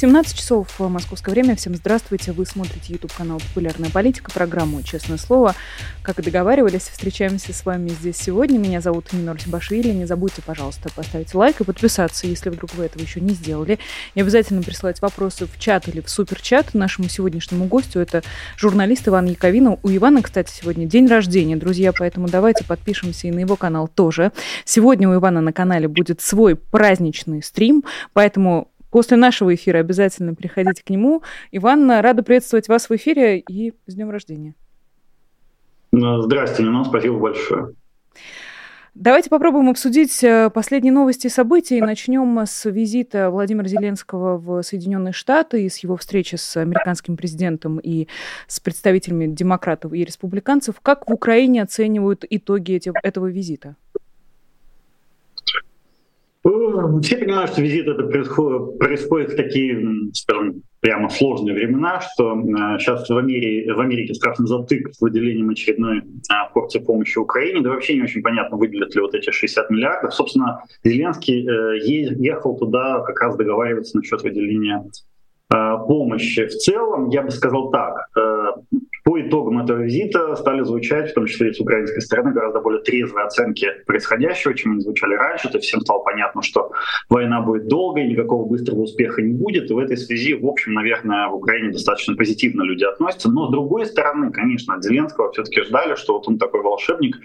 17 часов в московское время. Всем здравствуйте. Вы смотрите YouTube канал «Популярная политика», программу «Честное слово». Как и договаривались, встречаемся с вами здесь сегодня. Меня зовут Нинор Сибашвили. Не забудьте, пожалуйста, поставить лайк и подписаться, если вдруг вы этого еще не сделали. И обязательно присылать вопросы в чат или в суперчат нашему сегодняшнему гостю. Это журналист Иван Яковина. У Ивана, кстати, сегодня день рождения, друзья, поэтому давайте подпишемся и на его канал тоже. Сегодня у Ивана на канале будет свой праздничный стрим, поэтому После нашего эфира обязательно приходите к нему. Иван, рада приветствовать вас в эфире и с днем рождения. Ну, здрасте, Нина, спасибо большое. Давайте попробуем обсудить э, последние новости и события. И начнем с визита Владимира Зеленского в Соединенные Штаты и с его встречи с американским президентом и с представителями демократов и республиканцев. Как в Украине оценивают итоги этого визита? Все понимают, что визит это происходит, в такие, скажем, прямо сложные времена, что сейчас в Америке, в Америке страшно затык с выделением очередной а, порции помощи Украине. Да вообще не очень понятно, выделят ли вот эти 60 миллиардов. Собственно, Зеленский э, ехал туда как раз договариваться насчет выделения а, помощи. В целом, я бы сказал так, э, по итогам этого визита стали звучать, в том числе и с украинской стороны, гораздо более трезвые оценки происходящего, чем они звучали раньше. То есть всем стало понятно, что война будет долгой, никакого быстрого успеха не будет. И в этой связи, в общем, наверное, в Украине достаточно позитивно люди относятся. Но с другой стороны, конечно, от Зеленского все-таки ждали, что вот он такой волшебник,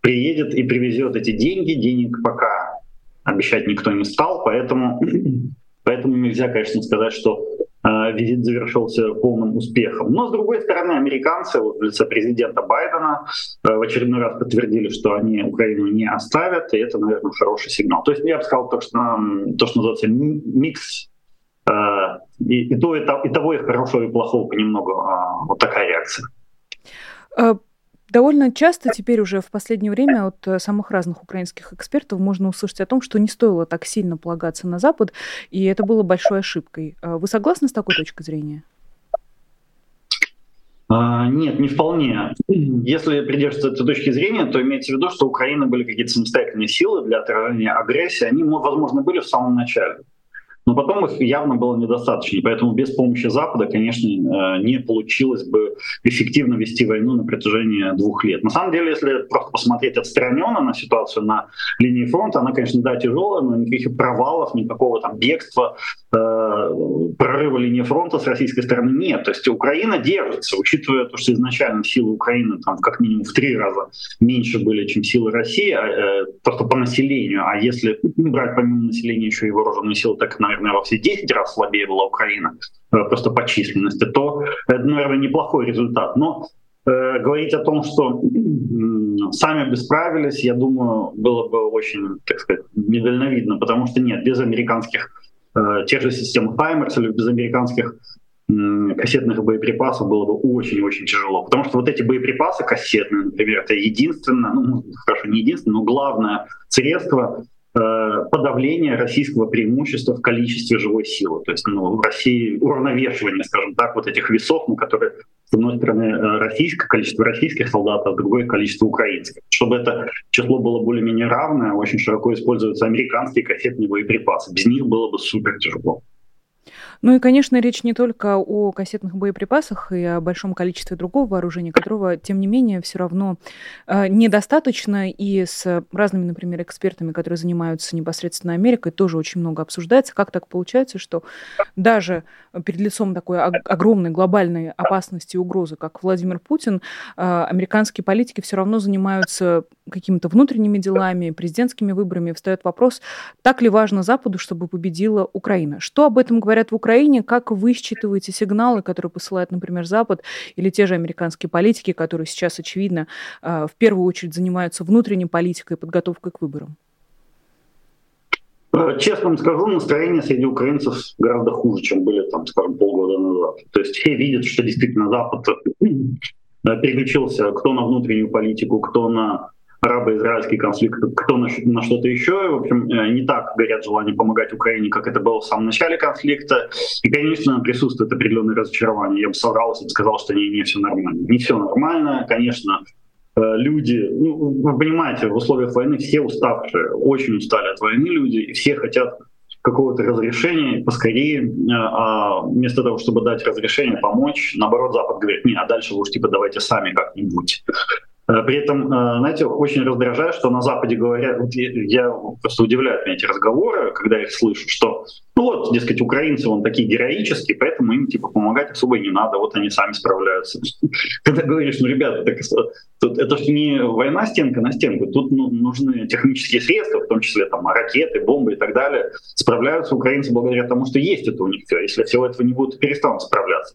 приедет и привезет эти деньги. Денег пока обещать никто не стал, поэтому, поэтому нельзя, конечно, сказать, что визит завершился полным успехом. Но, с другой стороны, американцы вот в лице президента Байдена э, в очередной раз подтвердили, что они Украину не оставят, и это, наверное, хороший сигнал. То есть я бы сказал, то, что, то, что называется микс э, и, и, то, и того, и хорошего, и плохого понемногу. Вот такая реакция. Довольно часто теперь уже в последнее время от э, самых разных украинских экспертов можно услышать о том, что не стоило так сильно полагаться на Запад, и это было большой ошибкой. А вы согласны с такой точкой зрения? А, нет, не вполне. Если придерживаться этой точки зрения, то имеется в виду, что у Украины были какие-то самостоятельные силы для отражения агрессии. Они, возможно, были в самом начале. Но потом их явно было недостаточно. Поэтому без помощи Запада, конечно, э, не получилось бы эффективно вести войну на протяжении двух лет. На самом деле, если просто посмотреть отстраненно на ситуацию на линии фронта, она, конечно, да, тяжелая, но никаких провалов, никакого там бегства, прорыва линии фронта с российской стороны нет. То есть Украина держится, учитывая то, что изначально силы Украины там как минимум в три раза меньше были, чем силы России, а, э, просто по населению. А если брать помимо населения еще и вооруженные силы, так, наверное, во все 10 раз слабее была Украина, э, просто по численности, то это, наверное, неплохой результат. Но э, говорить о том, что э, сами бы справились, я думаю, было бы очень, так сказать, недальновидно, потому что нет, без американских э, тех же систем Хаймерс или без американских кассетных боеприпасов было бы очень-очень тяжело. Потому что вот эти боеприпасы кассетные, например, это единственное, ну, хорошо, не единственное, но главное средство Э, подавление российского преимущества в количестве живой силы. То есть ну, в России уравновешивание, скажем так, вот этих весов, ну, которые с одной стороны э, российское количество российских солдат, а с другой количество украинских. Чтобы это число было более-менее равное, очень широко используются американские кассетные боеприпасы. Без них было бы супер тяжело. Ну и, конечно, речь не только о кассетных боеприпасах и о большом количестве другого вооружения, которого, тем не менее, все равно э, недостаточно. И с разными, например, экспертами, которые занимаются непосредственно Америкой, тоже очень много обсуждается. Как так получается, что даже перед лицом такой огромной глобальной опасности и угрозы, как Владимир Путин, э, американские политики все равно занимаются какими-то внутренними делами, президентскими выборами. Встает вопрос, так ли важно Западу, чтобы победила Украина. Что об этом говорят в Украине? Как вы считываете сигналы, которые посылает, например, Запад или те же американские политики, которые сейчас, очевидно, а, в первую очередь занимаются внутренней политикой и подготовкой к выборам? Э, честно вам скажу, настроение среди украинцев гораздо хуже, чем были, там, скажем, полгода назад. То есть все видят, что действительно Запад э, переключился кто на внутреннюю политику, кто на арабо-израильский конфликт, кто на, на что-то еще. В общем, э, не так горят желание помогать Украине, как это было в самом начале конфликта. И, конечно, присутствует определенное разочарование. Я бы соврал, если бы сказал, что не, не все нормально. Не все нормально, конечно. Э, люди, ну, вы понимаете, в условиях войны все уставшие, очень устали от войны люди, и все хотят какого-то разрешения поскорее, э, а вместо того, чтобы дать разрешение, помочь, наоборот, Запад говорит, не, а дальше вы уж типа давайте сами как-нибудь. Э, при этом, э, знаете, очень раздражает, что на Западе говорят, я, просто удивляют меня эти разговоры, когда я их слышу, что ну вот, дескать, украинцы вон такие героические, поэтому им типа помогать особо не надо, вот они сами справляются. Когда говоришь, ну, ребята, так, тут, это же не война стенка на стенку, тут ну, нужны технические средства, в том числе там ракеты, бомбы и так далее. Справляются украинцы благодаря тому, что есть это у них все. Если всего этого не будет, перестанут справляться.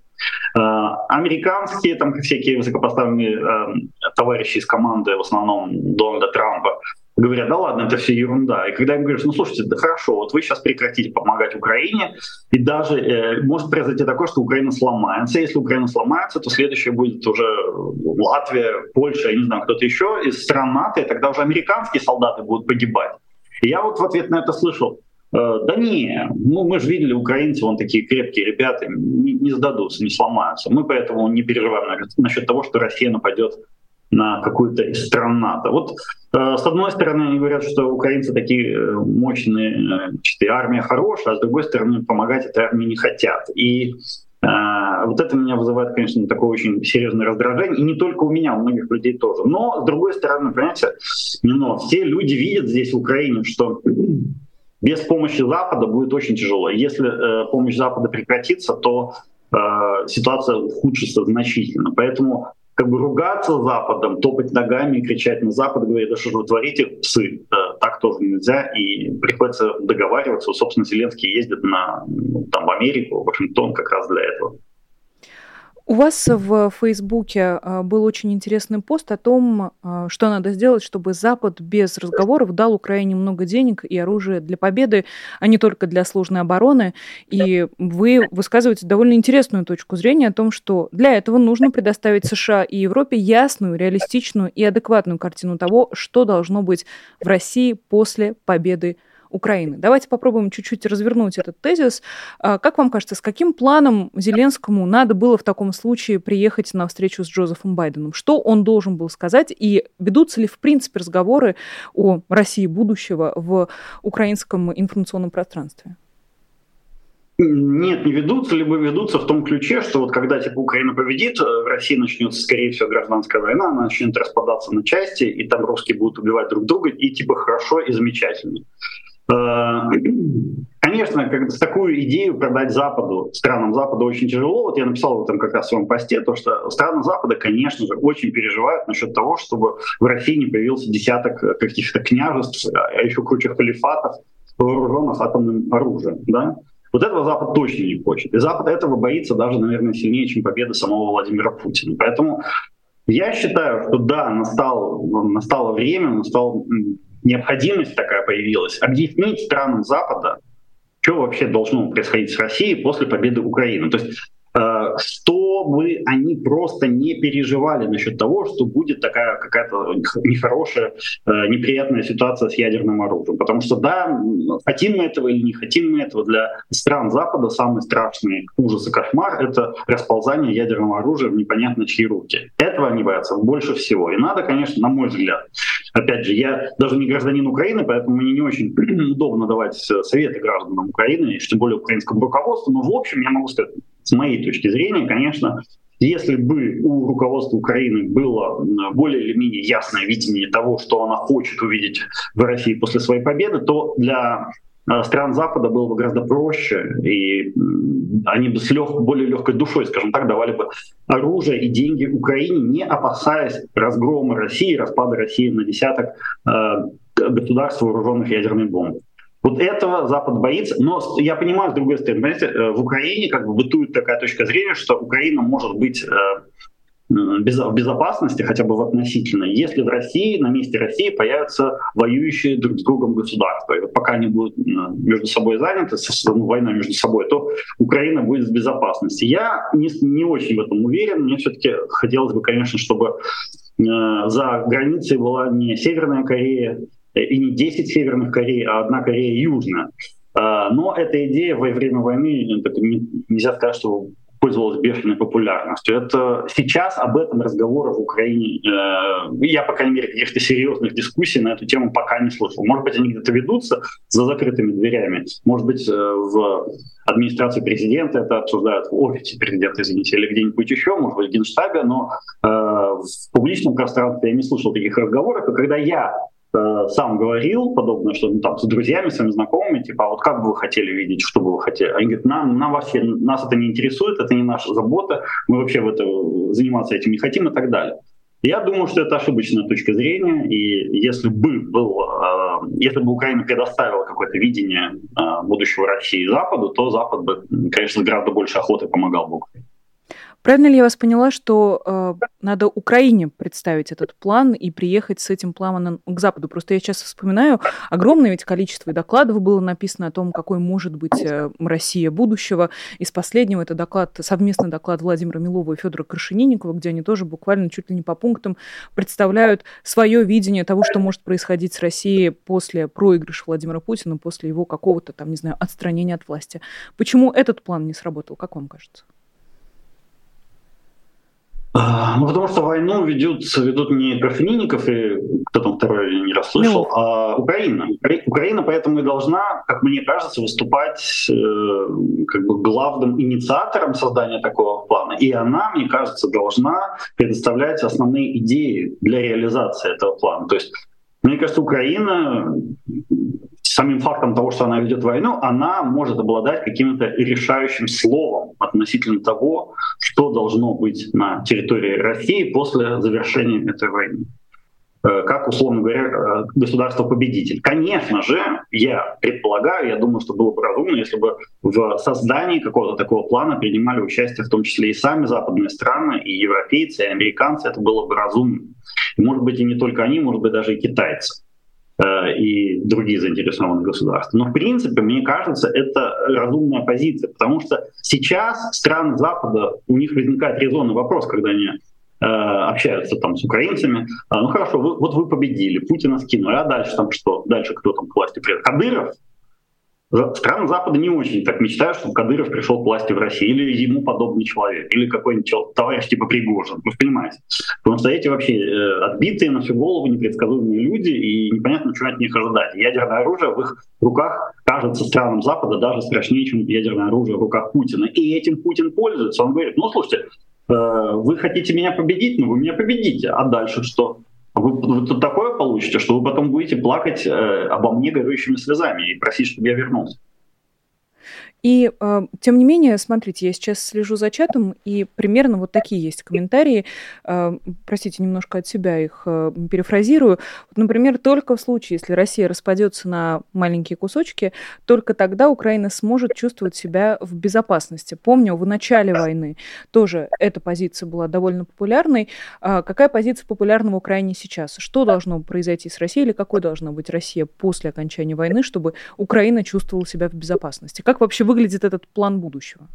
Американские, там всякие высокопоставленные э, товарищи из команды, в основном Дональда Трампа, говорят, да ладно, это все ерунда. И когда им говоришь, ну слушайте, да хорошо, вот вы сейчас прекратите помогать Украине, и даже э, может произойти такое, что Украина сломается. Если Украина сломается, то следующее будет уже Латвия, Польша, я не знаю, кто-то еще из стран НАТО, и тогда уже американские солдаты будут погибать. И я вот в ответ на это слышал, да не, ну мы же видели, украинцы, вон такие крепкие ребята, не, не сдадутся, не сломаются. Мы поэтому не переживаем насчет того, что Россия нападет на какую-то из стран НАТО. Вот э, с одной стороны они говорят, что украинцы такие э, мощные, э, и армия хорошая, а с другой стороны помогать этой армии не хотят. И э, вот это меня вызывает, конечно, такое очень серьезное раздражение. И не только у меня, у многих людей тоже. Но, с другой стороны, понимаете, но все люди видят здесь в Украине, что без помощи Запада будет очень тяжело. Если э, помощь Запада прекратится, то э, ситуация ухудшится значительно. Поэтому как бы ругаться Западом, топать ногами и кричать на Запад, говорить, да что же вы творите, псы, да, так тоже нельзя, и приходится договариваться. Собственно, Зеленский ездит на, ну, там, в Америку, в Вашингтон как раз для этого. У вас в Фейсбуке а, был очень интересный пост о том, а, что надо сделать, чтобы Запад без разговоров дал Украине много денег и оружия для победы, а не только для сложной обороны. И вы высказываете довольно интересную точку зрения о том, что для этого нужно предоставить США и Европе ясную, реалистичную и адекватную картину того, что должно быть в России после победы Украины. Давайте попробуем чуть-чуть развернуть этот тезис. А, как вам кажется, с каким планом Зеленскому надо было в таком случае приехать на встречу с Джозефом Байденом? Что он должен был сказать? И ведутся ли в принципе разговоры о России будущего в украинском информационном пространстве? Нет, не ведутся, либо ведутся в том ключе, что вот когда типа Украина победит, э, в России начнется, скорее всего, гражданская война, она начнет распадаться на части, и там русские будут убивать друг друга, и типа хорошо и замечательно. Э, конечно, как такую идею продать Западу, странам Запада очень тяжело. Вот я написал в этом как раз в своем посте, то, что страны Запада, конечно же, очень переживают насчет того, чтобы в России не появился десяток каких-то княжеств, а еще круче халифатов, вооруженных атомным оружием. Да? Вот этого Запад точно не хочет. И Запад этого боится даже, наверное, сильнее, чем победы самого Владимира Путина. Поэтому я считаю, что да, настало, настало время, настал необходимость такая появилась, объяснить странам Запада, что вообще должно происходить с Россией после победы Украины. То есть Э, чтобы они просто не переживали насчет того, что будет такая какая-то нехорошая, э, неприятная ситуация с ядерным оружием. Потому что да, хотим мы этого или не хотим мы этого, для стран Запада самый страшный ужас и кошмар — это расползание ядерного оружия в непонятно чьи руки. Этого они боятся больше всего. И надо, конечно, на мой взгляд, опять же, я даже не гражданин Украины, поэтому мне не очень удобно давать советы гражданам Украины, и тем более украинскому руководству, но в общем я могу сказать, с моей точки зрения, конечно, если бы у руководства Украины было более или менее ясное видение того, что она хочет увидеть в России после своей победы, то для э, стран Запада было бы гораздо проще, и они бы с лег, более легкой душой, скажем так, давали бы оружие и деньги Украине, не опасаясь разгрома России, распада России на десяток э, государств, вооруженных ядерной бомбой. Вот этого Запад боится. Но я понимаю, с другой стороны, понимаете, э, в Украине как бы бытует такая точка зрения, что Украина может быть э, в безопасности, хотя бы в относительной, если в России, на месте России появятся воюющие друг с другом государства. И вот пока они будут между собой заняты, ну, война между собой, то Украина будет в безопасности. Я не, не очень в этом уверен. Мне все-таки хотелось бы, конечно, чтобы за границей была не Северная Корея и не 10 Северных Корей, а одна Корея Южная. Но эта идея во время войны, нельзя сказать, что пользовалась бешеной популярностью. Это сейчас об этом разговоры в Украине, э, я, по крайней мере, каких-то серьезных дискуссий на эту тему пока не слышал. Может быть, они где-то ведутся за закрытыми дверями. Может быть, э, в администрации президента это обсуждают в офисе президента, извините, или где-нибудь еще, может быть, в Генштабе, но э, в публичном пространстве я не слышал таких разговоров. И когда я Э, сам говорил подобное, что ну, там с друзьями, своими знакомыми, типа, а вот как бы вы хотели видеть, что бы вы хотели? Они говорят, нам, нам вообще, нас это не интересует, это не наша забота, мы вообще в это заниматься этим не хотим и так далее. Я думаю, что это ошибочная точка зрения, и если бы был, э, если бы Украина предоставила какое-то видение э, будущего России Западу, то Запад бы, конечно, гораздо больше охоты помогал бы Украине. Правильно ли я вас поняла, что э, надо Украине представить этот план и приехать с этим планом к Западу? Просто я сейчас вспоминаю, огромное ведь количество докладов было написано о том, какой может быть э, Россия будущего. Из последнего это доклад, совместный доклад Владимира Милова и Федора Крашенинникова, где они тоже буквально чуть ли не по пунктам представляют свое видение того, что может происходить с Россией после проигрыша Владимира Путина, после его какого-то там, не знаю, отстранения от власти. Почему этот план не сработал, как вам кажется? А, ну, потому что войну ведут, ведут не Трофиминников и кто там второй, не расслышал, ну. а Украина. Украина поэтому и должна, как мне кажется, выступать э, как бы главным инициатором создания такого плана. И она, мне кажется, должна предоставлять основные идеи для реализации этого плана. То есть мне кажется, Украина самим фактом того, что она ведет войну, она может обладать каким-то решающим словом относительно того, что должно быть на территории России после завершения этой войны э, как, условно говоря, э, государство-победитель. Конечно же, я предполагаю, я думаю, что было бы разумно, если бы в создании какого-то такого плана принимали участие в том числе и сами западные страны, и европейцы, и американцы, это было бы разумно. Может быть, и не только они, может быть, даже и китайцы. Э, и другие заинтересованные государства. Но в принципе, мне кажется, это разумная позиция, потому что сейчас страны Запада, у них возникает резонный вопрос, когда они э, общаются там с украинцами. А, ну хорошо, вы, вот вы победили, Путина скинули, а дальше там что? Дальше кто там к власти придет? Кадыров? Страны Запада не очень так мечтают, чтобы Кадыров пришел к власти в России, или ему подобный человек, или какой-нибудь товарищ типа Пригожин. Вы понимаете? Потому что эти вообще э, отбитые на всю голову непредсказуемые люди, и непонятно, что от них ожидать. Ядерное оружие в их руках кажется странам Запада даже страшнее, чем ядерное оружие в руках Путина. И этим Путин пользуется. Он говорит, ну слушайте, э, вы хотите меня победить, ну вы меня победите, а дальше что? Вы, вы тут такое получите, что вы потом будете плакать э, обо мне горючими слезами и просить, чтобы я вернулся. И, э, тем не менее, смотрите, я сейчас слежу за чатом, и примерно вот такие есть комментарии. Э, простите, немножко от себя их э, перефразирую. Вот, например, только в случае, если Россия распадется на маленькие кусочки, только тогда Украина сможет чувствовать себя в безопасности. Помню, в начале войны тоже эта позиция была довольно популярной. Э, какая позиция популярна в Украине сейчас? Что должно произойти с Россией или какой должна быть Россия после окончания войны, чтобы Украина чувствовала себя в безопасности? Как вообще выглядит этот план будущего?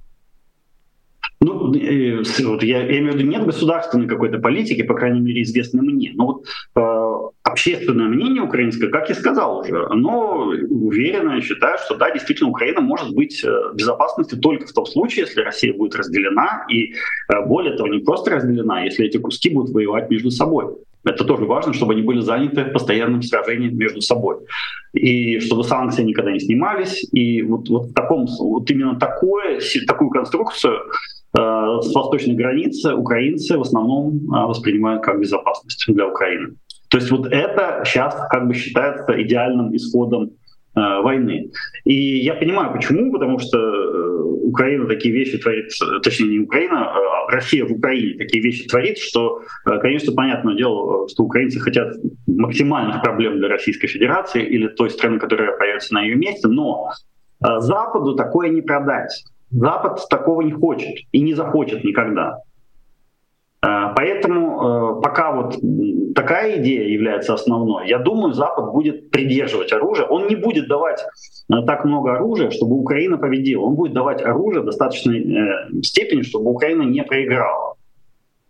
Ну, э, вот я, я имею в виду, нет государственной какой-то политики, по крайней мере, известной мне. Но вот э, общественное мнение украинское, как я сказал уже, оно уверенно считает, что да, действительно, Украина может быть э, в безопасности только в том случае, если Россия будет разделена, и э, более того, не просто разделена, если эти куски будут воевать между собой. Это тоже важно, чтобы они были заняты постоянным сражением между собой. И чтобы санкции никогда не снимались. И вот, вот, в таком, вот именно такое, такую конструкцию э, с восточной границы украинцы в основном э, воспринимают как безопасность для Украины. То есть вот это сейчас как бы считается идеальным исходом войны. И я понимаю, почему, потому что э, Украина такие вещи творит, точнее не Украина, а Россия в Украине такие вещи творит, что, э, конечно, понятное дело, что украинцы хотят максимальных проблем для Российской Федерации или той страны, которая появится на ее месте, но Западу такое не продать. Запад такого не хочет и не захочет никогда. Э, поэтому э, пока вот такая идея является основной, я думаю, Запад будет придерживать оружие. Он не будет давать э, так много оружия, чтобы Украина победила. Он будет давать оружие в достаточной степени, чтобы Украина не проиграла.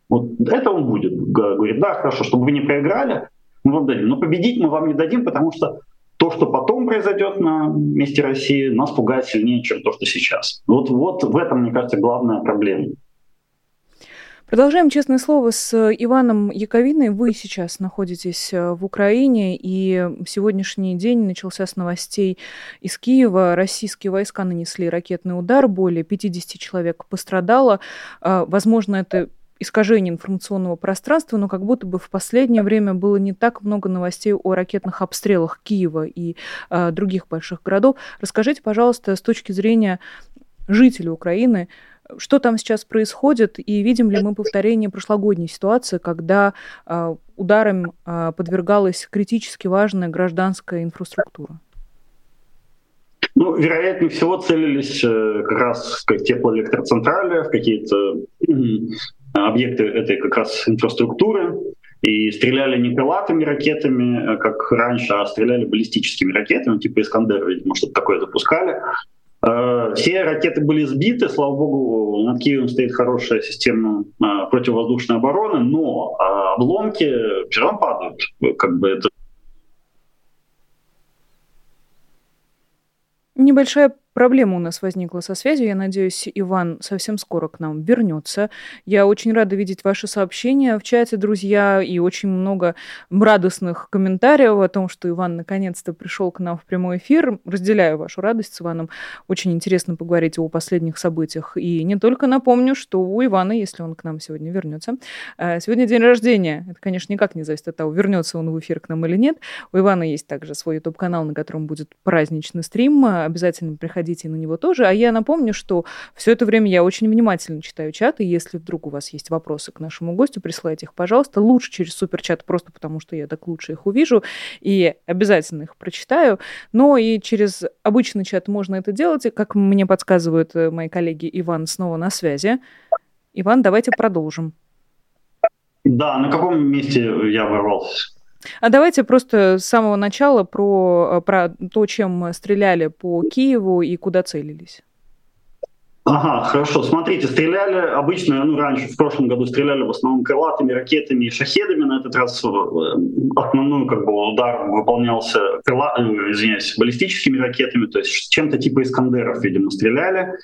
Вот это он будет. Говорит, да, хорошо, чтобы вы не проиграли, мы вам дадим. Но победить мы вам не дадим, потому что то, что потом произойдет на месте России, нас пугает сильнее, чем то, что сейчас. Вот, вот в этом, мне кажется, главная проблема. Продолжаем честное слово с Иваном Яковиной. Вы сейчас находитесь э, в Украине, и сегодняшний день начался с новостей из Киева. Российские войска нанесли ракетный удар, более 50 человек пострадало. А, возможно, это искажение информационного пространства, но как будто бы в последнее время было не так много новостей о ракетных обстрелах Киева и э, других больших городов. Расскажите, пожалуйста, с точки зрения жителей Украины, что там сейчас происходит, и видим ли мы повторение прошлогодней ситуации, когда э, ударом э, подвергалась критически важная гражданская инфраструктура? Ну, вероятнее всего целились э, как раз в теплоэлектроцентрали, в какие-то объекты этой как раз инфраструктуры. И стреляли не крылатыми ракетами, э, как раньше, а стреляли баллистическими ракетами, типа Искандер, видимо, что-то такое запускали. Э, все ракеты были сбиты, слава богу, над Киевом стоит хорошая система э, противовоздушной обороны, но э, обломки все равно падают. Как бы это Небольшая Проблема у нас возникла со связью. Я надеюсь, Иван совсем скоро к нам вернется. Я очень рада видеть ваши сообщения в чате, друзья, и очень много радостных комментариев о том, что Иван наконец-то пришел к нам в прямой эфир. Разделяю вашу радость с Иваном. Очень интересно поговорить о последних событиях. И не только напомню, что у Ивана, если он к нам сегодня вернется, э, сегодня день рождения. Это, конечно, никак не зависит от того, вернется он в эфир к нам или нет. У Ивана есть также свой YouTube-канал, на котором будет праздничный стрим. Обязательно приходите заходите на него тоже. А я напомню, что все это время я очень внимательно читаю чат, и если вдруг у вас есть вопросы к нашему гостю, присылайте их, пожалуйста. Лучше через суперчат, просто потому что я так лучше их увижу, и обязательно их прочитаю. Но и через обычный чат можно это делать, и, как мне подсказывают э, мои коллеги, Иван снова на связи. Иван, давайте продолжим. Да, на каком месте я ворвался? А давайте просто с самого начала про, э, про то, чем стреляли по Киеву и куда целились. Ага, хорошо. Смотрите, стреляли обычно, ну, раньше, в прошлом году стреляли в основном крылатыми ракетами и шахедами. На этот раз э, основной как бы, удар выполнялся крыла, э, извиняюсь, баллистическими ракетами, то есть чем-то типа Искандеров, видимо, стреляли.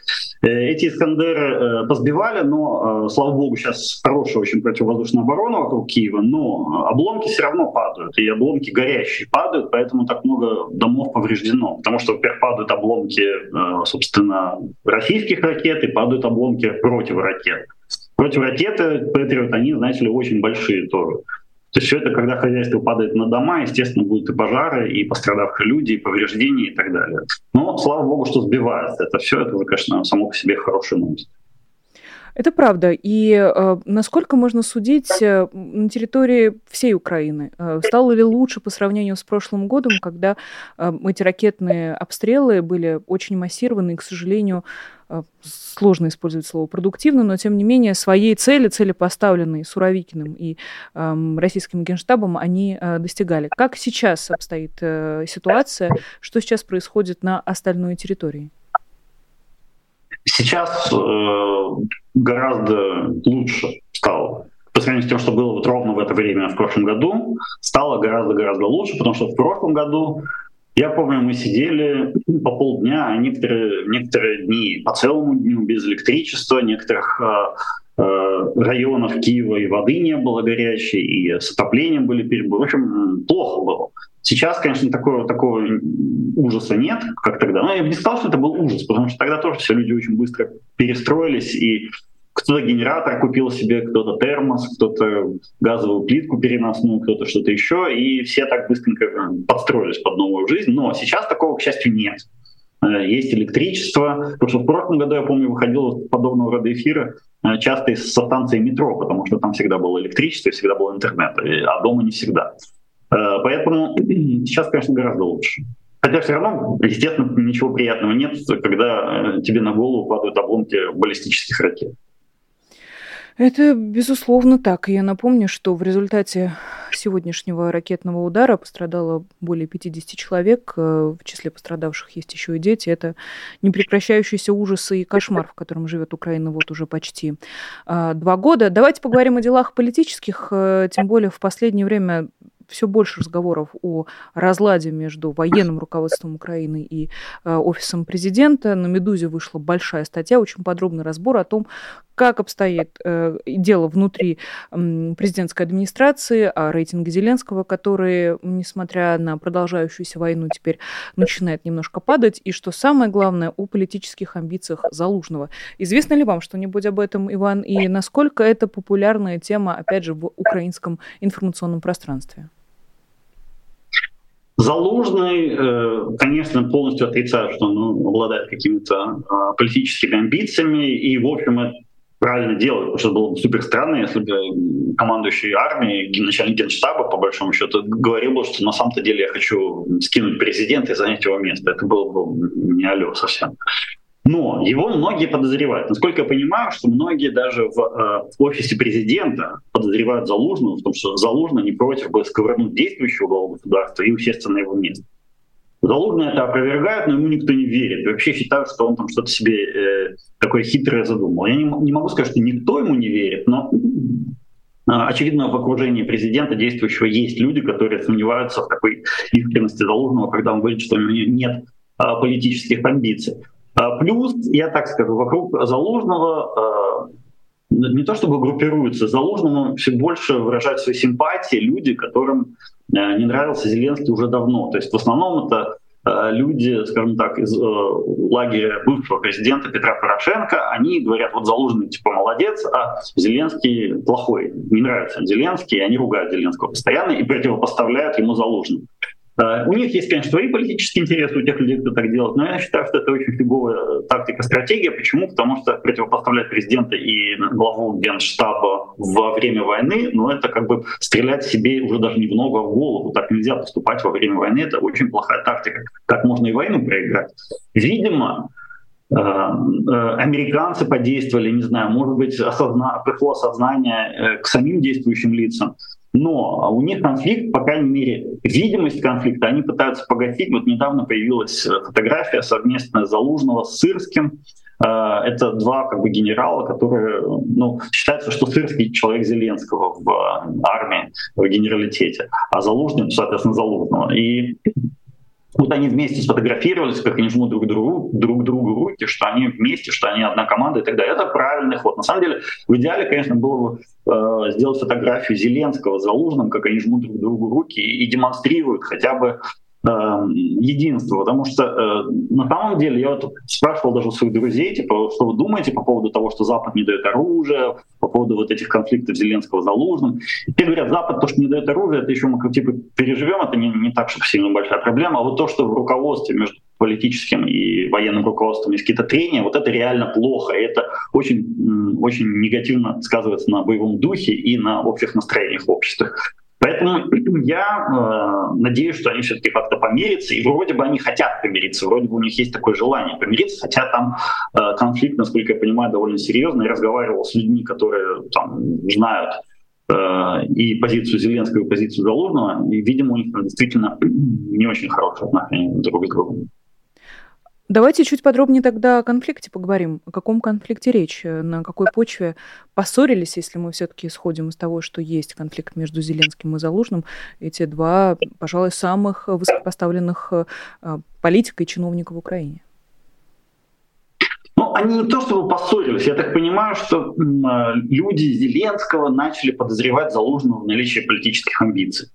Э, эти Искандеры позбивали, но, слава богу, сейчас хорошая очень противовоздушная оборона вокруг Киева, но обломки все равно падают, и обломки горящие падают, поэтому так много домов повреждено. Потому что, во-первых, падают обломки, собственно, российских ракет и падают обломки противоракет. Противоракеты Патриот, они, знаете ли, очень большие тоже. То есть все это, когда хозяйство падает на дома, естественно, будут и пожары, и пострадавшие люди, и повреждения и так далее. Но, слава богу, что сбивается это все, это, конечно, само по себе хорошая новость. Это правда. И э, насколько можно судить э, на территории всей Украины? Э, стало ли лучше по сравнению с прошлым годом, когда э, эти ракетные обстрелы были очень массированы и, к сожалению, э, сложно использовать слово продуктивно, но тем не менее своей цели, цели поставленные Суровикиным и э, российским генштабом, они э, достигали. Как сейчас обстоит э, ситуация? Что сейчас происходит на остальной территории? Сейчас э, гораздо лучше стало. По сравнению с тем, что было вот ровно в это время в прошлом году, стало гораздо-гораздо лучше, потому что в прошлом году, я помню, мы сидели по полдня, а некоторые, некоторые дни по целому дню без электричества, некоторых э, э, районов Киева и воды не было горячей, и с отоплением были перебои. В общем, плохо было. Сейчас, конечно, такого, такого ужаса нет, как тогда. Но я бы не сказал, что это был ужас, потому что тогда тоже все люди очень быстро перестроились, и кто-то генератор купил себе, кто-то термос, кто-то газовую плитку переносную, кто-то что-то еще, и все так быстренько э, подстроились под новую жизнь. Но сейчас такого, к счастью, нет. Э, есть электричество. Потому что в прошлом году, я помню, выходил подобного рода эфиры э, часто со станции метро, потому что там всегда было электричество и всегда был интернет, а дома не всегда. Э, поэтому сейчас, конечно, гораздо лучше. Хотя все равно, естественно, ничего приятного нет, когда э, тебе на голову падают обломки баллистических ракет. Это, безусловно, так. Я напомню, что в результате сегодняшнего ракетного удара пострадало более 50 человек. Э, в числе пострадавших есть еще и дети. Это непрекращающийся ужас и кошмар, в котором живет Украина вот уже почти два года. Давайте поговорим о делах политических. Тем более в последнее время все больше разговоров о разладе между военным руководством Украины и э, офисом президента. На «Медузе» вышла большая статья, очень подробный разбор о том, как обстоит э, дело внутри э, президентской администрации, о рейтинге Зеленского, который, несмотря на продолжающуюся войну, теперь начинает немножко падать, и что самое главное, о политических амбициях Залужного. Известно ли вам что-нибудь об этом, Иван, и насколько это популярная тема, опять же, в украинском информационном пространстве? Залужный, э, конечно, полностью отрицает, что он обладает какими-то а, политическими амбициями, и, в общем, правильно делает, потому что было бы супер странно, если бы командующий армией, начальник генштаба, по большому счету, говорил бы, что на самом-то деле я хочу скинуть президента и занять его место. Это было бы не алло совсем. Но его многие подозревают. Насколько я понимаю, что многие даже в э, офисе президента подозревают Залужного в том, что Залужный не против бы сковырнуть действующего главу государства и усесться на его место. Залужный это опровергает, но ему никто не верит. Вообще считают, что он там что-то себе э, такое хитрое задумал. Я не, не могу сказать, что никто ему не верит, но э, очевидно, в окружении президента действующего есть люди, которые сомневаются в такой искренности Залужного, когда он говорит, что у него нет э, политических амбиций. А плюс, я так скажу, вокруг Залужного э, не то чтобы группируются, Залужному все больше выражают свои симпатии люди, которым э, не нравился Зеленский уже давно. То есть в основном это э, люди, скажем так, из лагеря бывшего президента Петра Порошенко, они говорят, вот Залужный типа молодец, а Зеленский плохой. Не нравится Зеленский, и они ругают Зеленского постоянно и противопоставляют ему Залужный. Э, у них есть, конечно, свои политические интересы у тех людей, кто так делает, но я считаю, что это очень фиговая тактика, стратегия. Почему? Потому что противопоставлять президента и главу генштаба во время войны, ну это как бы стрелять себе уже даже не ногу, а в голову. Так нельзя поступать во время войны, это очень плохая тактика. Как можно и войну проиграть? Видимо, э, э, американцы подействовали, не знаю, может быть, осозна... пришло осознание к самим действующим лицам, но у них конфликт, по крайней мере, видимость конфликта они пытаются погасить. Вот недавно появилась э, фотография совместная Залужного с Сырским. Э, это два как бы генерала, которые, ну, считается, что Сырский человек Зеленского в э, армии, в генералитете, а Залужный, соответственно, Залужного. И вот они вместе сфотографировались, как они жмут друг другу, друг другу руки, что они вместе, что они одна команда и так далее. Это правильный ход. На самом деле, в идеале, конечно, было бы э, сделать фотографию Зеленского с Залужным, как они жмут друг другу руки и, и демонстрируют хотя бы единство, потому что э, на самом деле я вот спрашивал даже у своих друзей, типа, что вы думаете по поводу того, что Запад не дает оружие, по поводу вот этих конфликтов Зеленского с Залужным. И те говорят, Запад то, что не дает оружие, это еще мы типа переживем, это не, не так, что сильно большая проблема, а вот то, что в руководстве между политическим и военным руководством есть какие-то трения, вот это реально плохо, и это очень, очень негативно сказывается на боевом духе и на общих настроениях в обществе. Поэтому я э, надеюсь, что они все-таки как-то помирятся, и вроде бы они хотят помириться, вроде бы у них есть такое желание помириться, хотя там э, конфликт, насколько я понимаю, довольно серьезный. Я разговаривал с людьми, которые там знают э, и позицию Зеленского, и позицию Залужного, и, видимо, у них действительно не очень хорошие отношения друг с другом. Давайте чуть подробнее тогда о конфликте поговорим. О каком конфликте речь? На какой почве поссорились, если мы все-таки исходим из того, что есть конфликт между Зеленским и Залужным? Эти два, пожалуй, самых высокопоставленных э, политика и чиновника в Украине. Ну, они не то чтобы поссорились. Я так понимаю, что э, люди Зеленского начали подозревать Залужного в наличии политических амбиций.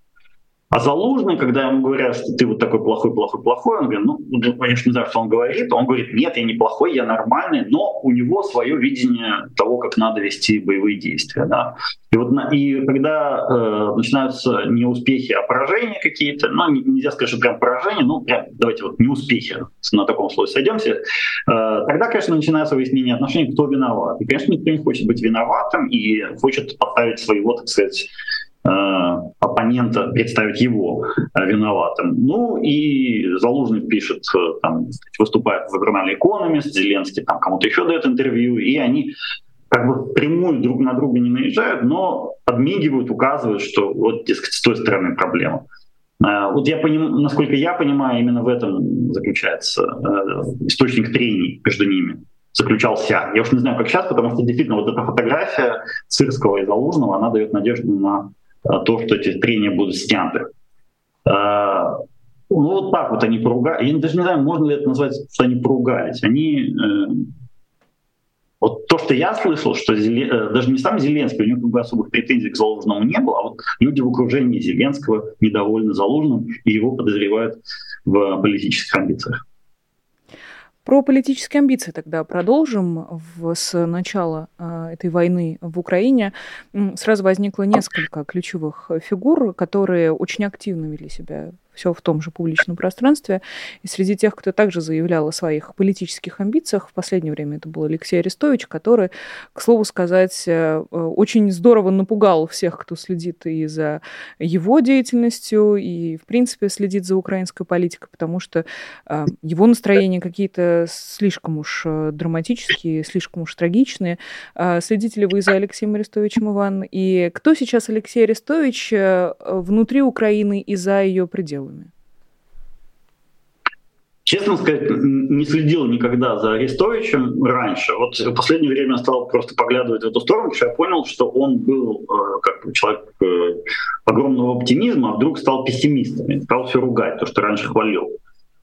А Залужный, когда ему говорят, что ты вот такой плохой, плохой, плохой, он говорит, ну, ну конечно, не знаю, что он говорит. Он говорит, нет, я не плохой, я нормальный, но у него свое видение того, как надо вести боевые действия. Да. И, вот, и когда э, начинаются не успехи, а поражения какие-то, ну, нельзя сказать, что прям поражения, ну, прям, давайте вот не успехи, на таком слове сойдемся, э, тогда, конечно, начинается выяснение отношений, кто виноват. И, конечно, никто не хочет быть виноватым и хочет поставить своего, так сказать, Э, оппонента, представить его э, виноватым. Ну и Залужный пишет, э, там, выступает в журнале «Экономист», Зеленский там кому-то еще дает интервью, и они как бы прямую друг на друга не наезжают, но подмигивают, указывают, что вот, дескать, с той стороны проблема. Э, вот я поним, насколько я понимаю, именно в этом заключается источник трений между ними заключался. Я уж не знаю, как сейчас, потому что действительно вот эта фотография Сырского и Залужного, она дает надежду на то, что эти трения будут сняты. Ну вот так вот они поругались. Я даже не знаю, можно ли это назвать, что они поругались. Они вот то, что я слышал, что Зелен... Э, даже не сам Зеленский, у него как бы особых претензий к Залужному не было, а вот люди в окружении Зеленского недовольны Залужным и его подозревают в политических амбициях. Про политические амбиции тогда продолжим. В, с начала э, этой войны в Украине сразу возникло несколько ключевых фигур, которые очень активно вели себя все в том же публичном пространстве. И среди тех, кто также заявлял о своих политических амбициях, в последнее время это был Алексей Арестович, который, к слову сказать, э, очень здорово напугал всех, кто следит и за его деятельностью, и, в принципе, следит за украинской политикой, потому что э, его настроения какие-то слишком уж э, драматические, слишком уж трагичные. Следите ли вы за Алексеем Арестовичем, Иван? И кто сейчас Алексей Арестович внутри Украины и за ее пределами? Силами? Честно сказать, не следил никогда за Арестовичем раньше. Вот в последнее время стал просто поглядывать в эту сторону, потому что я понял, что он был э, как человек э, огромного оптимизма, а вдруг стал пессимистом, стал все ругать, то, что раньше хвалил.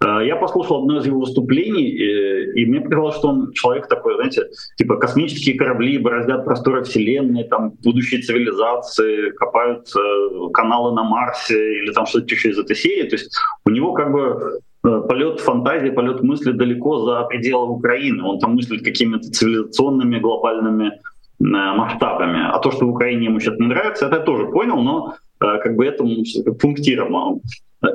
Э, я послушал одно из его выступлений, и мне показалось, что он человек такой, знаете, типа космические корабли бороздят просторы Вселенной, там будущие цивилизации, копают э, каналы на Марсе или там что-то еще из этой серии. То есть у него как бы э, полет фантазии, полет мысли далеко за пределы Украины. Он там мыслит какими-то цивилизационными глобальными масштабами. А то, что в Украине ему сейчас не нравится, это я тоже понял, но как бы этому пунктиром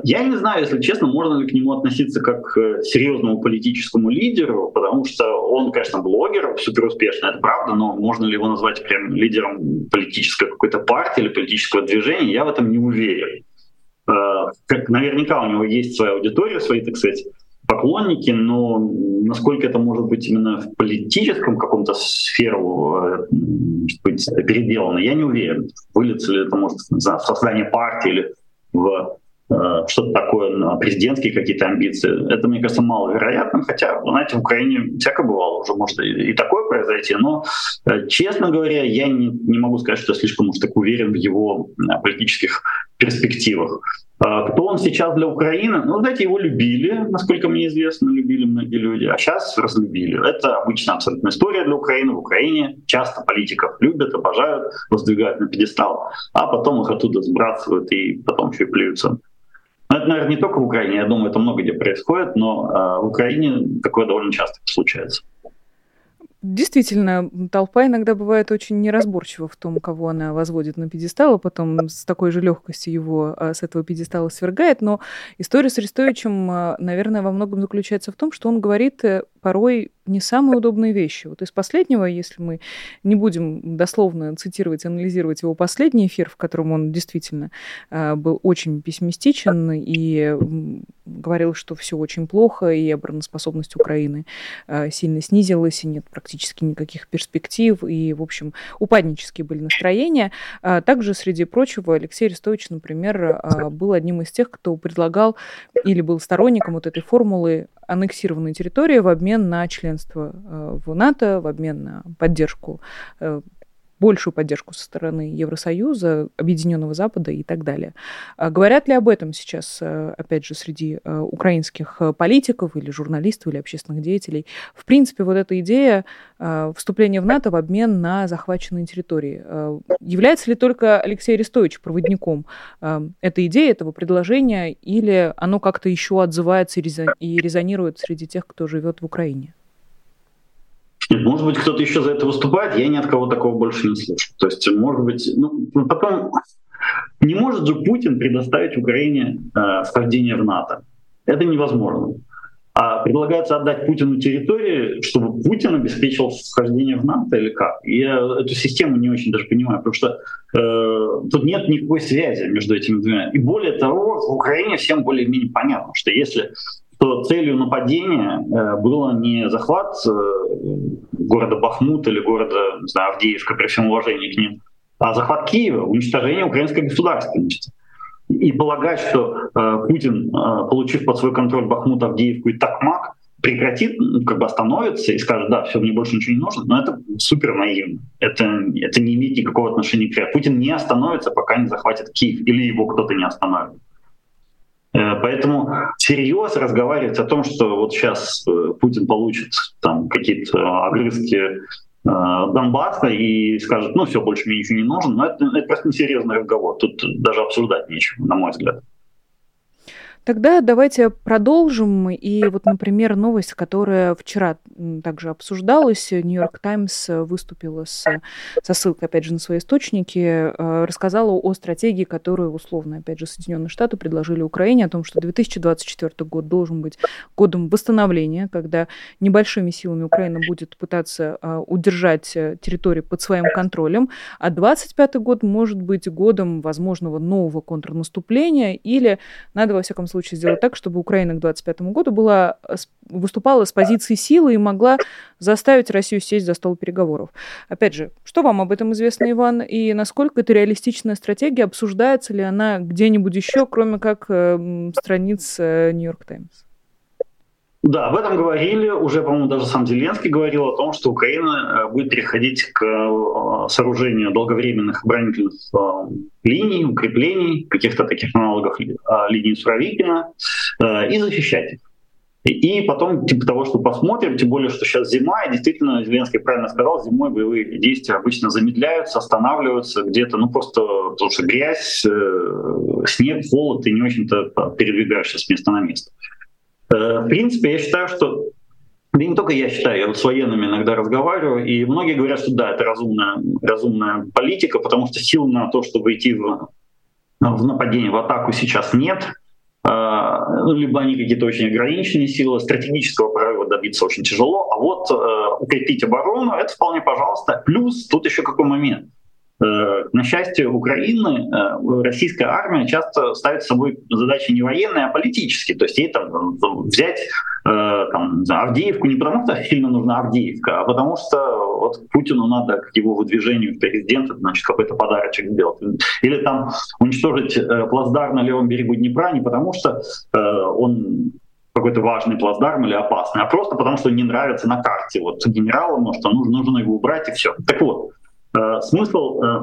я не знаю, если честно, можно ли к нему относиться как к серьезному политическому лидеру, потому что он, конечно, блогер, супер успешный, это правда, но можно ли его назвать прям лидером политической какой-то партии или политического движения, я в этом не уверен. Э, как наверняка у него есть своя аудитория, свои, так сказать, поклонники, но насколько это может быть именно в политическом каком-то сферу э, быть, переделано, я не уверен. Выльется ли это, может, в создание партии или в Э, что-то такое, президентские какие-то амбиции. Это, мне кажется, маловероятно, хотя, знаете, в Украине всякое бывало, уже может и, такое произойти, но, э, честно говоря, я не, не могу сказать, что я слишком уж так уверен в его э, политических перспективах. Кто он сейчас для Украины? Ну, знаете, его любили, насколько мне известно, любили многие люди, а сейчас разлюбили. Это обычная абсолютно история для Украины. В Украине часто политиков любят, обожают, воздвигают на пьедестал, а потом их оттуда сбрасывают и потом еще и плюются ну, это, наверное, не только в Украине, я думаю, это много где происходит, но э, в Украине такое довольно часто случается. Действительно, толпа иногда бывает очень неразборчива в том, кого она возводит на пьедестал, а потом с такой же легкостью его а, с этого пьедестала свергает. Но история с Арестовичем, а, наверное, во многом заключается в том, что он говорит э, порой не самые удобные вещи. Вот из последнего, если мы не будем дословно цитировать, анализировать его последний эфир, в котором он действительно э, был очень пессимистичен и говорил, что все очень плохо, и обороноспособность Украины э, сильно снизилась, и нет практически никаких перспектив, и, в общем, упаднические были настроения. А также, среди прочего, Алексей Арестович, например, был одним из тех, кто предлагал или был сторонником вот этой формулы аннексированной территории в обмен на членство э, в НАТО, в обмен на поддержку э, большую поддержку со стороны Евросоюза, Объединенного Запада и так далее. А говорят ли об этом сейчас, э, опять же, среди украинских политиков или журналистов или общественных деятелей? В принципе, вот эта идея вступления в НАТО в обмен на захваченные территории. Является ли только Алексей Арестович проводником этой идеи, этого предложения, или оно как-то еще отзывается и резонирует среди тех, кто живет в Украине? Может быть, кто-то еще за это выступает, я ни от кого такого больше не слышу. То есть, может быть, ну, потом не может же Путин предоставить Украине э, вхождение в НАТО. Это невозможно. А предлагается отдать Путину территории, чтобы Путин обеспечил вхождение в НАТО или как? Я эту систему не очень даже понимаю, потому что э, тут нет никакой связи между этими двумя. И более того, в Украине всем более-менее понятно, что если что целью нападения э, было не захват э, города Бахмут или города не знаю, Авдеевка при всем уважении к ним, а захват Киева, уничтожение украинской государственности. И полагать, что э, Путин, получив под свой контроль Бахмут, Авдеевку и Такмак, прекратит, ну, как бы остановится и скажет, да, все, мне больше ничего не нужно, но это супер наивно. Это, это не имеет никакого отношения к Путин не остановится, пока не захватит Киев, или его кто-то не остановит. Э, поэтому всерьез разговаривать о том, что вот сейчас э, Путин получит там какие-то э, огрызки Донбасса и скажет, ну все, больше мне ничего не нужно, но это, это просто несерьезный разговор. Тут даже обсуждать нечего, на мой взгляд. Тогда давайте продолжим. И вот, например, новость, которая вчера также обсуждалась. Нью-Йорк Таймс выступила с, со ссылкой, опять же, на свои источники, э, рассказала о стратегии, которую, условно, опять же, Соединенные Штаты предложили Украине, о том, что 2024 год должен быть годом восстановления, когда небольшими силами Украина будет пытаться э, удержать э, территорию под своим контролем, а 2025 год может быть годом возможного нового контрнаступления или, надо, во всяком случае сделать так, чтобы Украина к 2025 году была, выступала с позиции силы и могла заставить Россию сесть за стол переговоров. Опять же, что вам об этом известно, Иван, и насколько это реалистичная стратегия, обсуждается ли она где-нибудь еще, кроме как э, страниц Нью-Йорк Таймс? Да, об этом говорили. Уже, по-моему, даже сам Зеленский говорил о том, что Украина э, будет переходить к э, сооружению долговременных оборонительных э, линий, укреплений, каких-то таких аналогов линии Суровикина, и защищать их. И потом, типа того, что посмотрим, тем более, что сейчас зима, и действительно, Зеленский правильно сказал, зимой боевые действия обычно замедляются, останавливаются где-то, ну просто потому что грязь, снег, холод, и не очень-то передвигаешься с места на место. Э, в принципе, я считаю, что да не только я считаю, я вот с военными иногда разговариваю, и многие говорят, что да, это разумная, разумная политика, потому что сил на то, чтобы идти в, в нападение, в атаку сейчас нет. Э, ну, либо они какие-то очень ограниченные силы, стратегического прорыва добиться очень тяжело, а вот э, укрепить оборону — это вполне пожалуйста. Плюс тут еще какой момент — на счастье Украины, э, российская армия часто ставит собой задачи не военные, а политические. То есть ей там взять э, там, Авдеевку не потому, что сильно нужна Авдеевка, а потому что вот Путину надо к его выдвижению в президента значит, какой-то подарочек сделать. Или там уничтожить плацдарм на левом берегу Днепра не потому, что он какой-то важный плацдарм или опасный, а просто потому, что не нравится на карте вот генералам, что нужно, нужно его убрать и все. Так вот, Э, смысл э,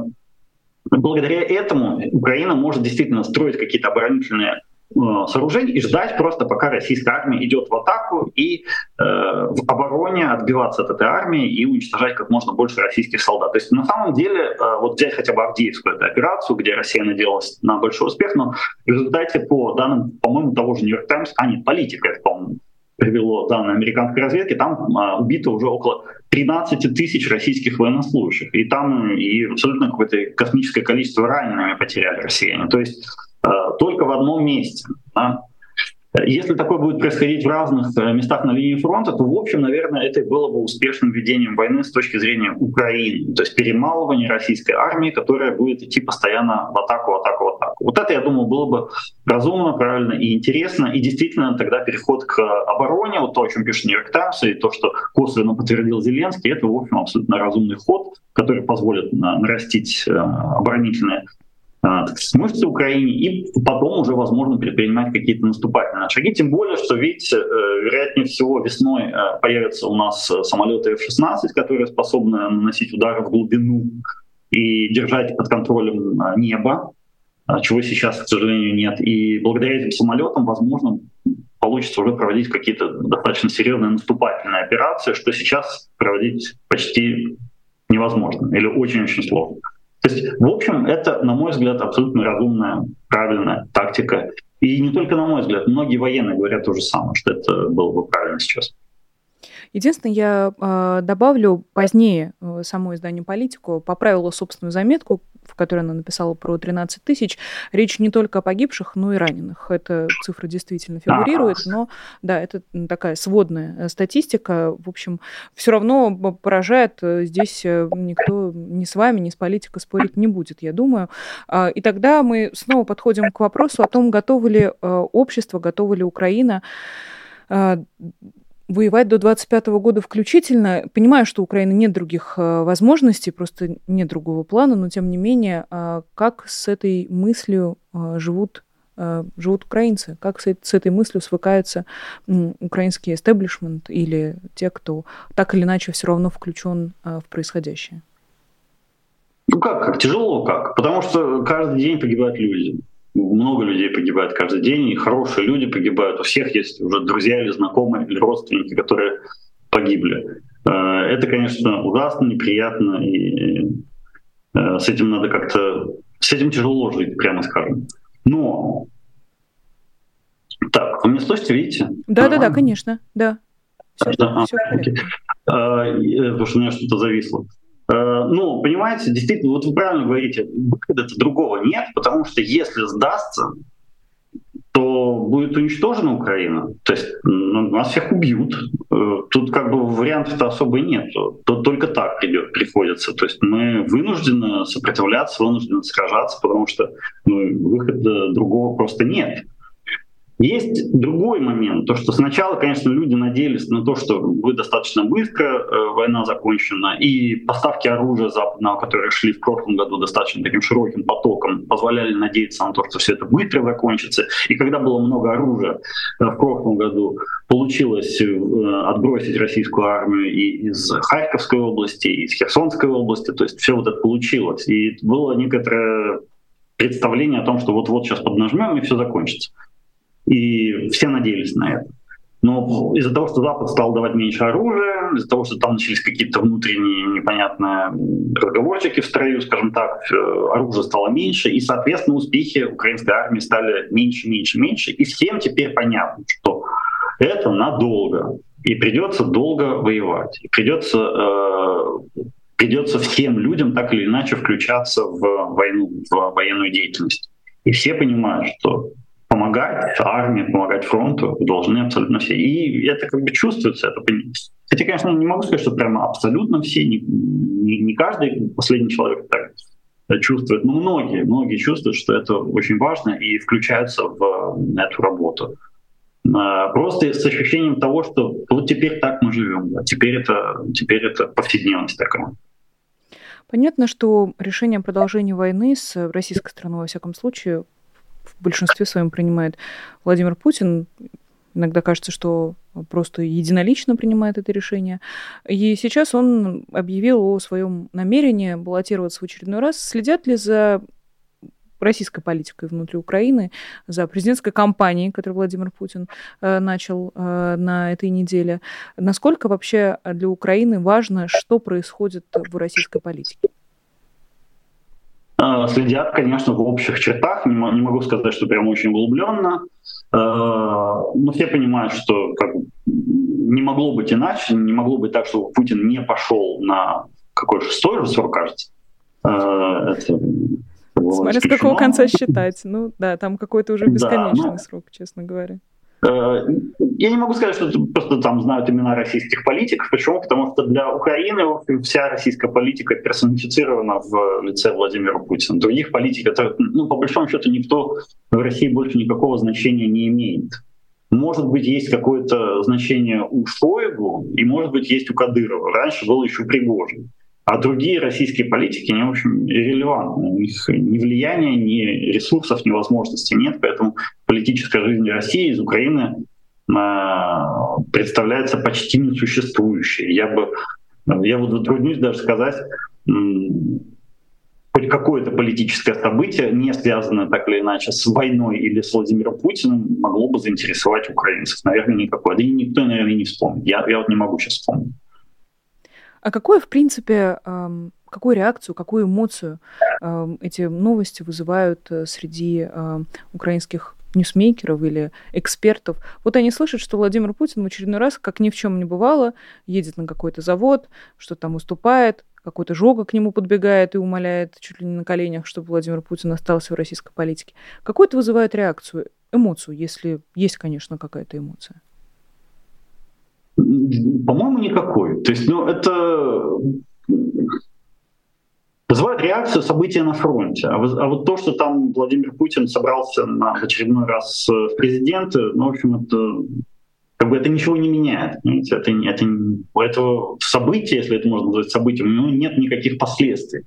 благодаря этому Украина может действительно строить какие-то оборонительные э, сооружений и ждать просто, пока российская армия идет в атаку и э, в обороне отбиваться от этой армии и уничтожать как можно больше российских солдат. То есть на самом деле, э, вот взять хотя бы Авдеевскую эту операцию, где Россия надеялась на большой успех, но в результате по данным, по-моему, того же Нью-Йорк Таймс, а нет, политика, это, по-моему, привело данные американской разведки, там а, убито уже около 13 тысяч российских военнослужащих. И там и абсолютно какое-то космическое количество ранеными потеряли россияне. То есть э, только в одном месте. Да? Если такое будет происходить в разных э, местах на линии фронта, то, в общем, наверное, это было бы успешным ведением войны с точки зрения Украины, то есть перемалывание российской армии, которая будет идти постоянно в атаку, атаку, атаку. Вот это, я думаю, было бы разумно, правильно и интересно, и действительно тогда переход к обороне, вот то, о чем пишет Нью-Йорк Таймс, и то, что косвенно подтвердил Зеленский, это, в общем, абсолютно разумный ход, который позволит нарастить э, оборонительные а, мышцы Украине, и потом уже возможно предпринимать какие-то наступательные шаги. Тем более, что ведь, э, вероятнее всего, весной э, появятся у нас э, самолеты F-16, которые способны наносить удары в глубину и держать под контролем небо, а, чего сейчас, к сожалению, нет. И благодаря этим самолетам, возможно, получится уже проводить какие-то достаточно серьезные наступательные операции, что сейчас проводить почти невозможно или очень-очень сложно. То есть, в общем, это, на мой взгляд, абсолютно разумная, правильная тактика. И не только на мой взгляд, многие военные говорят то же самое, что это было бы правильно сейчас. Единственное, я э, добавлю позднее э, само издание «Политику» поправила собственную заметку, в которой она написала про 13 тысяч. Речь не только о погибших, но и раненых. Эта цифра действительно фигурирует, но да, это такая сводная э, статистика. В общем, все равно поражает. Э, здесь э, никто ни с вами, ни с политикой спорить не будет, я думаю. А, и тогда мы снова подходим к вопросу о том, готовы ли общество, готова ли Украина воевать до 25 года включительно. Понимаю, что у Украины нет других а, возможностей, просто нет другого плана, но тем не менее, а, как с этой мыслью живут живут украинцы, как с этой мыслью свыкается украинский эстеблишмент или те, кто так или иначе все равно включен в происходящее? Ну как, как? Тяжело как? Потому что каждый день погибают люди много людей погибает каждый день, и хорошие люди погибают. У всех есть уже друзья или знакомые, или родственники, которые погибли. Э, это, конечно, ужасно, неприятно, и э, с этим надо как-то... С этим тяжело жить, прямо скажем. Но... Так, вы меня слышите, видите? Да-да-да, конечно, да. Все, да, все а, окей. А, потому что у меня что-то зависло. Э, ну, понимаете, действительно, вот вы правильно говорите, выхода другого нет, потому что если сдастся, то будет уничтожена Украина. То есть ну, нас всех убьют. Э, тут как бы вариантов-то особо нет. То только так придет, приходится. То есть мы вынуждены сопротивляться, вынуждены сражаться, потому что ну, выхода другого просто нет. Есть другой момент, то что сначала, конечно, люди надеялись на то, что будет достаточно быстро э, война закончена, и поставки оружия западного, которые шли в прошлом году достаточно таким широким потоком, позволяли надеяться на то, что все это быстро закончится. И когда было много оружия э, в прошлом году, получилось э, отбросить российскую армию и из Харьковской области, и из Херсонской области, то есть все вот это получилось. И было некоторое представление о том, что вот-вот сейчас поднажмем и все закончится. И все надеялись на это. Но из-за того, что Запад стал давать меньше оружия, из-за того, что там начались какие-то внутренние непонятные разговорчики в строю, скажем так, э, оружия стало меньше, и, соответственно, успехи украинской армии стали меньше, меньше, меньше. И всем теперь понятно, что это надолго, и придется долго воевать, и придется, э, придется всем людям так или иначе включаться в войну, в военную деятельность. И все понимают, что помогать армии, помогать фронту должны абсолютно все. И это как бы чувствуется. Это, хотя, конечно, не могу сказать, что прямо абсолютно все, не, не, не каждый последний человек так чувствует, но многие, многие чувствуют, что это очень важно и включаются в эту работу. А, просто с ощущением того, что вот теперь так мы живем, да, теперь это, теперь это повседневность такая. Понятно, что решение о продолжении войны с российской стороной, во всяком случае, в большинстве своем принимает Владимир Путин. Иногда кажется, что просто единолично принимает это решение. И сейчас он объявил о своем намерении баллотироваться в очередной раз. Следят ли за российской политикой внутри Украины, за президентской кампанией, которую Владимир Путин э, начал э, на этой неделе. Насколько вообще для Украины важно, что происходит в российской политике? Э, следят, конечно, в общих чертах. Не, могу сказать, что прям очень углубленно. Э, но все понимают, что как, не могло быть иначе, не могло быть так, что Путин не пошел на какой шестой же срок, кажется. Э, это Смотря с какого конца считать. Ну да, там какой-то уже бесконечный да, ну, срок, честно говоря. Э, я не могу сказать, что просто там знают имена российских политиков. Почему? Потому что для Украины вся российская политика персонифицирована в лице Владимира Путина. Других политиков, это, ну, по большому счету, никто в России больше никакого значения не имеет. Может быть, есть какое-то значение у Шойгу, и, может быть, есть у Кадырова. Раньше был еще Пригожин. А другие российские политики, они, в общем, иррелевантны. У них ни влияния, ни ресурсов, ни возможностей нет. Поэтому политическая жизнь России из Украины а, представляется почти несуществующей. Я бы, я вот затруднюсь даже сказать, хоть какое-то политическое событие, не связанное так или иначе с войной или с Владимиром Путиным, могло бы заинтересовать украинцев. Наверное, никакое. Да и никто, наверное, не вспомнит. Я, я вот не могу сейчас вспомнить. А какое, в принципе, какую реакцию, какую эмоцию эти новости вызывают э, среди украинских ньюсмейкеров или экспертов. Вот они слышат, что Владимир Путин в очередной раз, как ни в чем не бывало, едет на какой-то завод, что там уступает, какой-то жога к нему подбегает и умоляет чуть ли не на коленях, чтобы Владимир Путин остался в российской политике. Какую это вызывает реакцию, эмоцию, если есть, конечно, какая-то эмоция? По-моему, никакой. То есть, ну, это вызывает реакцию события на фронте. А, а вот то, что там Владимир Путин собрался на очередной раз в президенты, ну, в общем, это как бы это ничего не меняет. Понимаете? Это, это, у этого события, если это можно назвать событием, у него нет никаких последствий.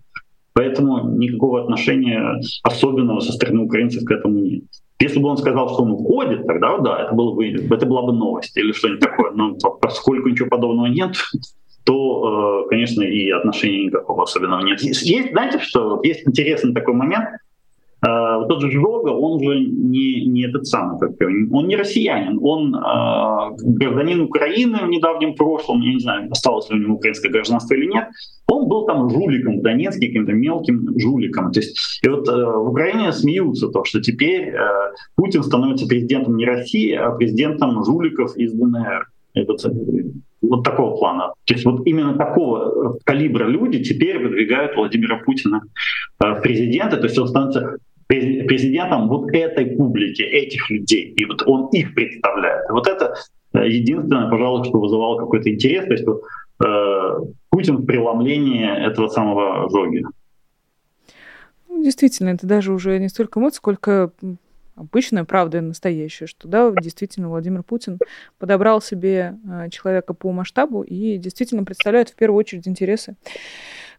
Поэтому никакого отношения особенного со стороны украинцев к этому нет. Если бы он сказал, что он уходит, тогда да, это, было бы, это была бы новость или что-нибудь такое. Но поскольку ничего подобного нет, то, э, конечно, и отношения никакого особенного нет. Есть, знаете, что есть интересный такой момент. Uh, тот же Жога, он же не, не этот самый, как, он не россиянин, он uh, гражданин Украины в недавнем прошлом, я не знаю, осталось ли у него украинское гражданство или нет, он был там жуликом в Донецке, каким-то мелким жуликом. То есть, и вот uh, в Украине смеются то, что теперь Путин становится президентом не России, а президентом жуликов из ДНР. Это вот такого плана. То есть вот именно такого калибра люди теперь выдвигают Владимира Путина в президенты. То есть он становится президентом вот этой публики, этих людей. И вот он их представляет. И вот это э, единственное, пожалуй, что вызывало какой-то интерес. То есть вот, э, Путин в преломлении этого самого Жоги. Ну, действительно, это даже уже не столько эмоций, сколько обычная правда настоящая, что да, действительно Владимир Путин подобрал себе э, человека по масштабу и действительно представляет в первую очередь интересы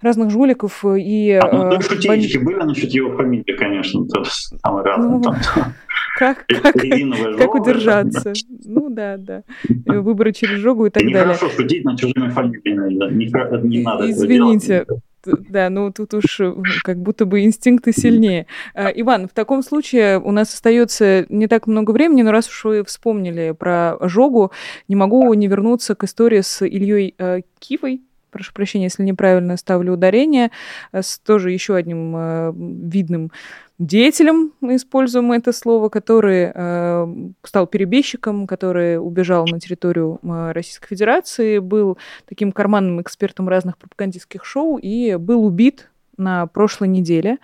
разных жуликов и... А, ну, э, шутеечки бан... были насчет его фамилии, конечно, то самое разное. Ну, там, как, как, как удержаться? Ну да, да. Выборы через жогу и так далее. Нехорошо шутить над чужими фамилиями, не, не надо Извините, да, ну тут уж э, как будто бы инстинкты сильнее. Иван, в таком случае у нас остается не так много времени, но раз уж вы вспомнили про жогу, не могу не вернуться к истории с Ильей э, Кивой, прошу прощения, если неправильно ставлю ударение, э, с тоже еще одним э, видным деятелем, мы используем это слово, который э, стал перебежчиком, который убежал на территорию э, Российской Федерации, был таким карманным экспертом разных пропагандистских шоу и был убит на прошлой неделе.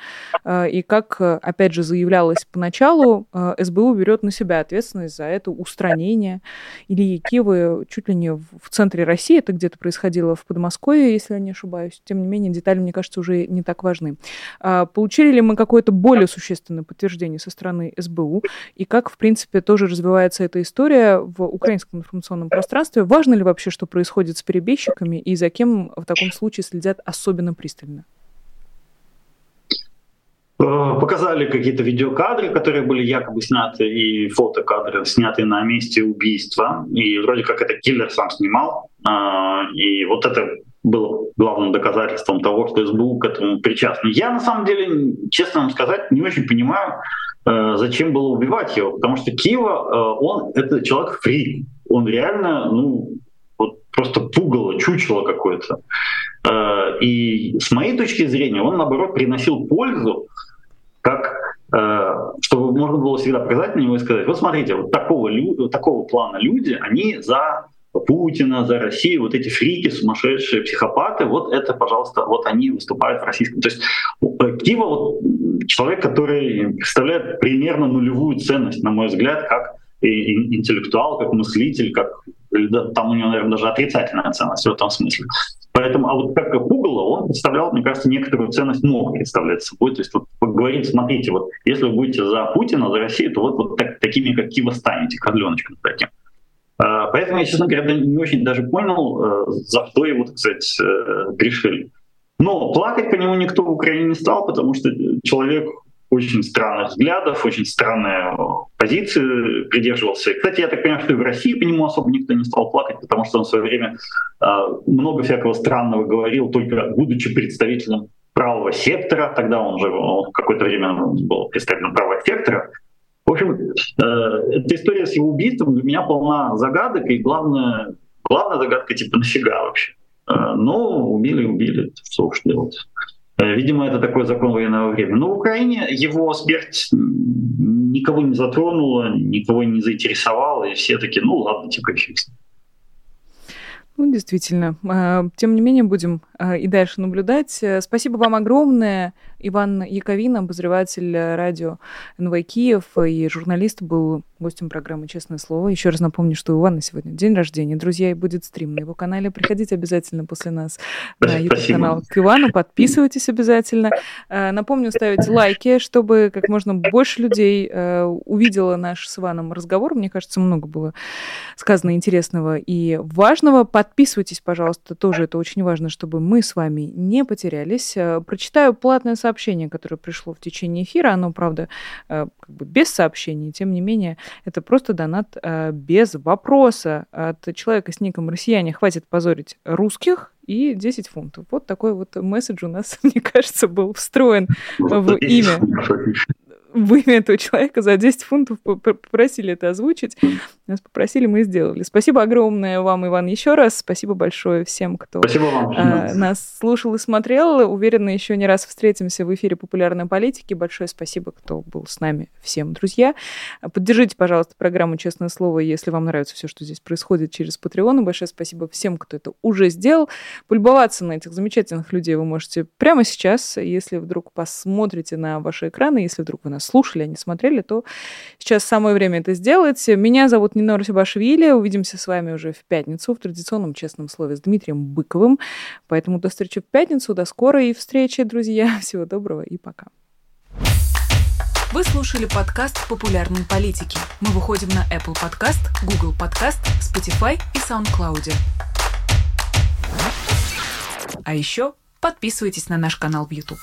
Э, и как, опять же, заявлялось поначалу, э, СБУ берет на себя ответственность за это устранение Ильи Кивы чуть ли не в центре России. Это где-то происходило в Подмосковье, если я не ошибаюсь. Тем не менее, детали, мне кажется, уже не так важны. А получили ли мы какое-то более существенное подтверждение со стороны СБУ? И как, в принципе, тоже развивается эта история в украинском информационном пространстве? Важно ли вообще, что происходит с перебежчиками и за кем в таком случае следят особенно пристально? Э, показали какие-то видеокадры, которые были якобы сняты, и фотокадры, снятые на месте убийства. И вроде как это киллер сам снимал. А, и вот это было главным доказательством того, что СБУ к этому причастен. Я на самом деле, честно вам сказать, не очень понимаю, э, зачем было убивать его, потому что Киева, э, он это человек фрик, он реально, ну, вот просто пугало, чучело какое-то. И с моей точки зрения, он, наоборот, приносил пользу как э, чтобы можно было всегда показать на него и сказать, вот смотрите, вот такого, такого плана люди, они за Путина, за Россию, вот эти фрики, сумасшедшие психопаты, вот это, пожалуйста, вот они выступают в российском. То есть э, Кива вот человек, который представляет примерно нулевую ценность, на мой взгляд, как интеллектуал, как мыслитель, как там у него, наверное, даже отрицательная ценность в этом смысле. Поэтому, а вот как Google, он представлял, мне кажется, некоторую ценность мог представлять собой. То есть вот говорить, смотрите, вот если вы будете за Путина, за Россию, то вот, вот так, такими, как Кива, станете, козленочком таким. А, поэтому я, честно говоря, не очень даже понял, э, за что его, так сказать, э, решили. Но плакать по нему никто в Украине не стал, потому что человек очень странных взглядов, очень странные э, позиции придерживался. Кстати, я так понимаю, что и в России по нему особо никто не стал плакать, потому что он в свое время э, много всякого странного говорил, только будучи представителем правого сектора, тогда он же какое-то время был представителем правого сектора. В общем, э, эта история с его убийством для меня полна загадок, и главная, главная загадка типа нафига вообще. Э, но убили, убили, что уж делать. Э, видимо, это такой закон военного времени. Но в Украине его смерть никого не затронула, никого не заинтересовала, и все таки ну ладно, типа фиг ну, действительно. А, тем не менее, будем и дальше наблюдать. Спасибо вам огромное. Иван Яковин, обозреватель радио НВ Киев и журналист, был гостем программы «Честное слово». Еще раз напомню, что у Ивана сегодня день рождения. Друзья, и будет стрим на его канале. Приходите обязательно после нас на YouTube-канал к Ивану. Подписывайтесь обязательно. Э, напомню, ставить лайки, чтобы как можно больше людей э, увидело наш с Иваном разговор. Мне кажется, много было сказано интересного и важного. Подписывайтесь, пожалуйста, тоже это очень важно, чтобы мы с вами не потерялись. Э, прочитаю платное сообщение, которое пришло в течение эфира. Оно, правда, как бы без сообщений, тем не менее, это просто донат э, без вопроса от человека с ником «Россияне». Хватит позорить русских и 10 фунтов. Вот такой вот месседж у нас, мне кажется, был встроен в имя имя этого человека за 10 фунтов попросили это озвучить. Нас попросили, мы сделали. Спасибо огромное вам, Иван, еще раз. Спасибо большое всем, кто. А, нас слушал и смотрел. Уверена, еще не раз встретимся в эфире популярной политики. Большое спасибо, кто был с нами всем, друзья. Поддержите, пожалуйста, программу «Честное слово», если вам нравится все, что здесь происходит через Patreon. Большое спасибо всем, кто это уже сделал. Пульбоваться на этих замечательных людей вы можете прямо сейчас, если вдруг посмотрите на ваши экраны, если вдруг вы нас слушали, а не смотрели, то сейчас самое время это сделать. Меня зовут Нина Русибашвили. Увидимся с вами уже в пятницу в традиционном честном слове с Дмитрием Быковым. Поэтому до встречи в пятницу. До скорой встречи, друзья. Всего доброго и пока. Вы слушали подкаст «Популярные политики». Мы выходим на Apple Podcast, Google Podcast, Spotify и SoundCloud. А еще подписывайтесь на наш канал в YouTube.